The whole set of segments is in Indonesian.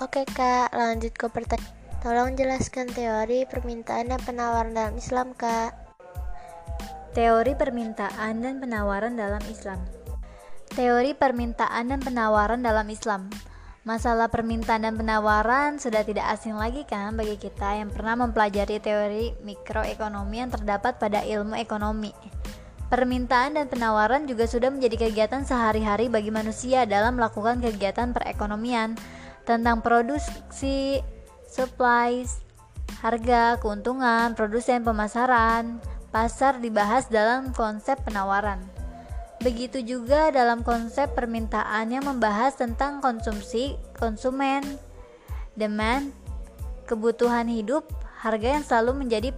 Oke kak, lanjut ke pertanyaan. Tolong jelaskan teori permintaan dan penawaran dalam Islam kak. Teori permintaan dan penawaran dalam Islam. Teori permintaan dan penawaran dalam Islam. Masalah permintaan dan penawaran sudah tidak asing lagi kan bagi kita yang pernah mempelajari teori mikroekonomi yang terdapat pada ilmu ekonomi. Permintaan dan penawaran juga sudah menjadi kegiatan sehari-hari bagi manusia dalam melakukan kegiatan perekonomian tentang produksi, supplies, harga, keuntungan, produsen, pemasaran, pasar dibahas dalam konsep penawaran. Begitu juga dalam konsep permintaan yang membahas tentang konsumsi, konsumen, demand, kebutuhan hidup, harga yang selalu menjadi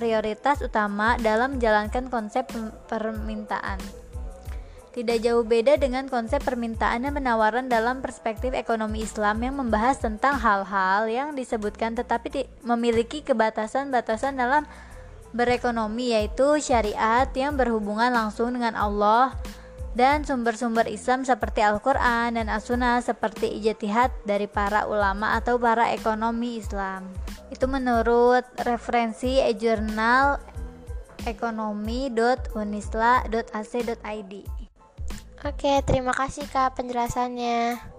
prioritas utama dalam menjalankan konsep permintaan. Tidak jauh beda dengan konsep permintaan dan penawaran dalam perspektif ekonomi Islam yang membahas tentang hal-hal yang disebutkan tetapi memiliki kebatasan-batasan dalam berekonomi yaitu syariat yang berhubungan langsung dengan Allah dan sumber-sumber Islam seperti Al-Quran dan As-Sunnah seperti ijtihad dari para ulama atau para ekonomi Islam. Itu menurut referensi e-jurnal ekonomi.unisla.ac.id. Oke, terima kasih Kak penjelasannya.